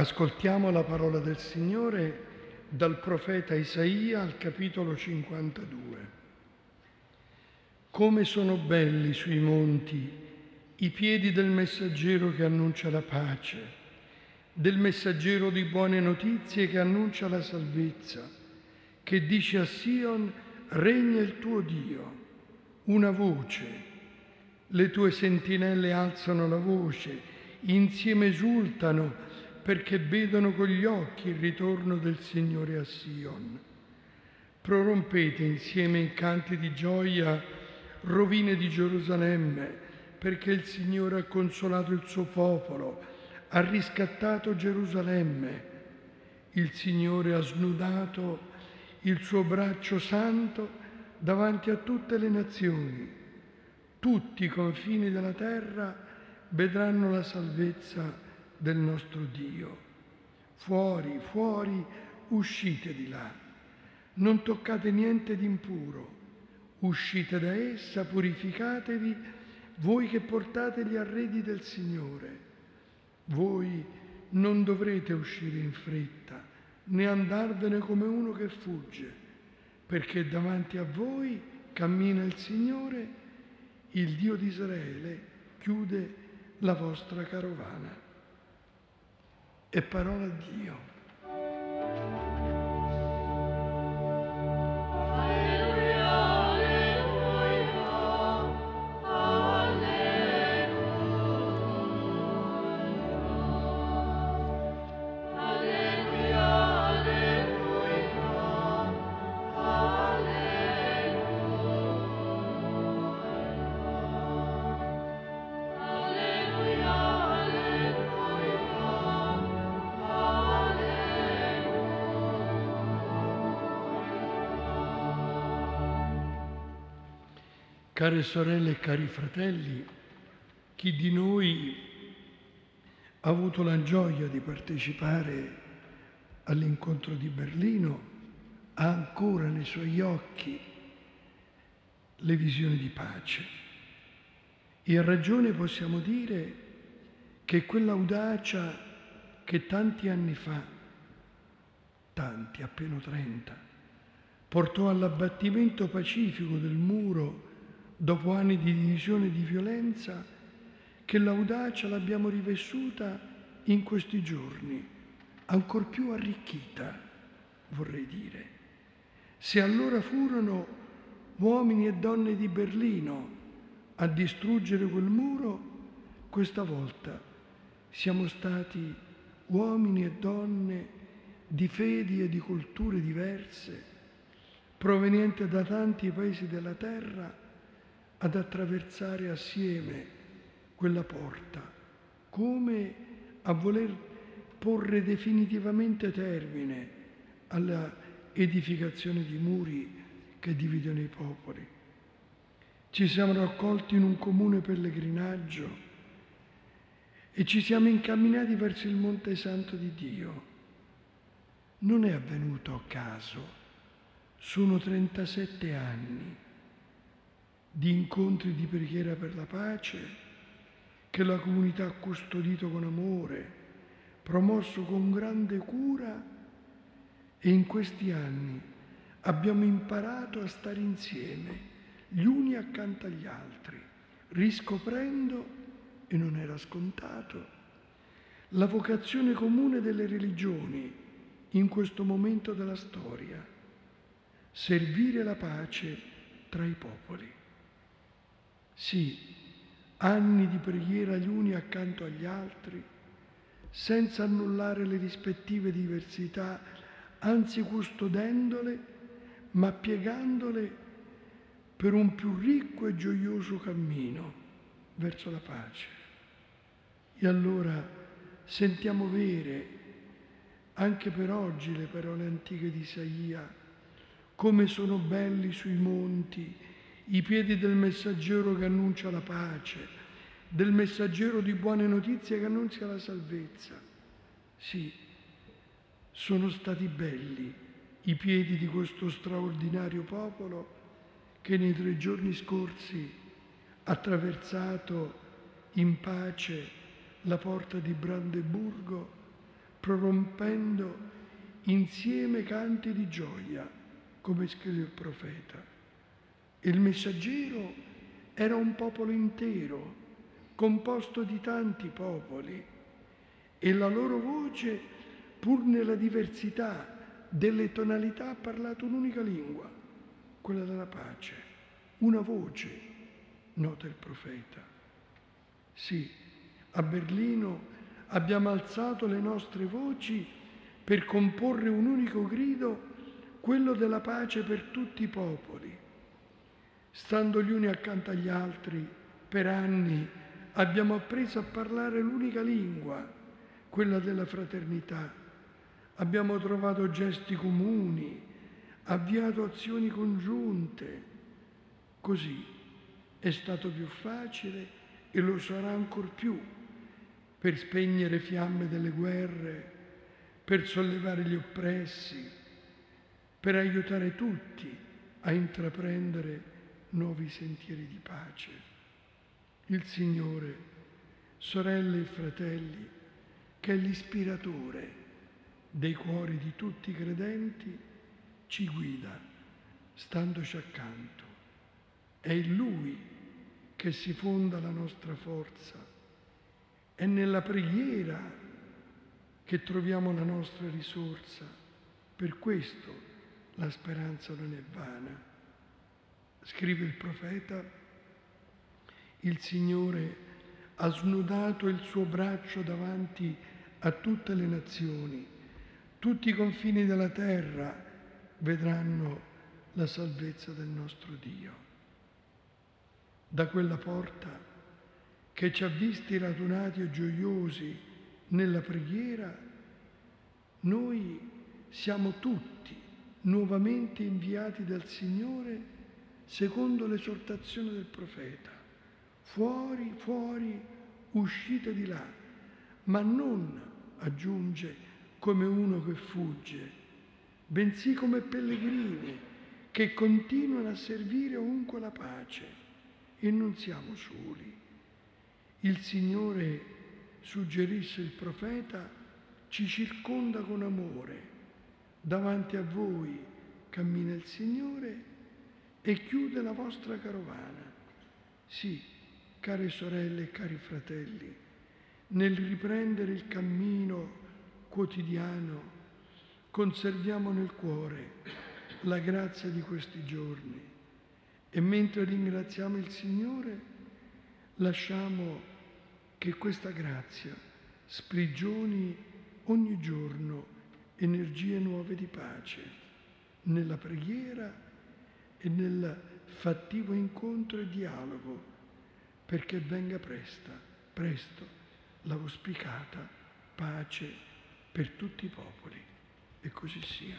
Ascoltiamo la parola del Signore dal profeta Isaia al capitolo 52. Come sono belli sui monti i piedi del messaggero che annuncia la pace, del messaggero di buone notizie che annuncia la salvezza, che dice a Sion, regna il tuo Dio, una voce. Le tue sentinelle alzano la voce, insieme esultano perché vedono con gli occhi il ritorno del Signore a Sion. Prorompete insieme in canti di gioia, rovine di Gerusalemme, perché il Signore ha consolato il suo popolo, ha riscattato Gerusalemme. Il Signore ha snudato il suo braccio santo davanti a tutte le nazioni. Tutti i confini della terra vedranno la salvezza del nostro Dio. Fuori, fuori, uscite di là. Non toccate niente di impuro. Uscite da essa, purificatevi, voi che portate gli arredi del Signore. Voi non dovrete uscire in fretta, né andarvene come uno che fugge, perché davanti a voi cammina il Signore, il Dio di Israele chiude la vostra carovana è parola di Dio. Care sorelle e cari fratelli, chi di noi ha avuto la gioia di partecipare all'incontro di Berlino ha ancora nei suoi occhi le visioni di pace. E a ragione possiamo dire che quell'audacia che tanti anni fa, tanti, appena 30, portò all'abbattimento pacifico del muro dopo anni di divisione e di violenza, che l'audacia l'abbiamo rivessuta in questi giorni, ancor più arricchita, vorrei dire. Se allora furono uomini e donne di Berlino a distruggere quel muro, questa volta siamo stati uomini e donne di fedi e di culture diverse, provenienti da tanti paesi della terra, ad attraversare assieme quella porta, come a voler porre definitivamente termine alla edificazione di muri che dividono i popoli. Ci siamo raccolti in un comune pellegrinaggio e ci siamo incamminati verso il Monte Santo di Dio. Non è avvenuto a caso, sono 37 anni di incontri di preghiera per la pace che la comunità ha custodito con amore, promosso con grande cura e in questi anni abbiamo imparato a stare insieme, gli uni accanto agli altri, riscoprendo, e non era scontato, la vocazione comune delle religioni in questo momento della storia, servire la pace tra i popoli. Sì, anni di preghiera gli uni accanto agli altri, senza annullare le rispettive diversità, anzi custodendole, ma piegandole per un più ricco e gioioso cammino verso la pace. E allora sentiamo vere anche per oggi le parole antiche di Isaia, come sono belli sui monti i piedi del messaggero che annuncia la pace, del messaggero di buone notizie che annuncia la salvezza. Sì, sono stati belli i piedi di questo straordinario popolo che nei tre giorni scorsi ha attraversato in pace la porta di Brandeburgo prorompendo insieme canti di gioia, come scrive il profeta. Il messaggero era un popolo intero, composto di tanti popoli, e la loro voce, pur nella diversità delle tonalità, ha parlato un'unica lingua, quella della pace, una voce, nota il profeta. Sì, a Berlino abbiamo alzato le nostre voci per comporre un unico grido, quello della pace per tutti i popoli Stando gli uni accanto agli altri, per anni abbiamo appreso a parlare l'unica lingua, quella della fraternità. Abbiamo trovato gesti comuni, avviato azioni congiunte. Così è stato più facile e lo sarà ancor più per spegnere fiamme delle guerre, per sollevare gli oppressi, per aiutare tutti a intraprendere nuovi sentieri di pace. Il Signore, sorelle e fratelli, che è l'ispiratore dei cuori di tutti i credenti, ci guida, standoci accanto. È in Lui che si fonda la nostra forza. È nella preghiera che troviamo la nostra risorsa. Per questo la speranza non è vana scrive il profeta, il Signore ha snudato il suo braccio davanti a tutte le nazioni, tutti i confini della terra vedranno la salvezza del nostro Dio. Da quella porta che ci ha visti radunati e gioiosi nella preghiera, noi siamo tutti nuovamente inviati dal Signore secondo l'esortazione del profeta. Fuori, fuori, uscite di là, ma non, aggiunge, come uno che fugge, bensì come pellegrini che continuano a servire ovunque la pace e non siamo soli. Il Signore, suggerisce il profeta, ci circonda con amore. Davanti a voi cammina il Signore e chiude la vostra carovana. Sì, care sorelle e cari fratelli, nel riprendere il cammino quotidiano conserviamo nel cuore la grazia di questi giorni e mentre ringraziamo il Signore lasciamo che questa grazia sprigioni ogni giorno energie nuove di pace nella preghiera e nel fattivo incontro e dialogo perché venga presta, presto l'auspicata pace per tutti i popoli. E così sia.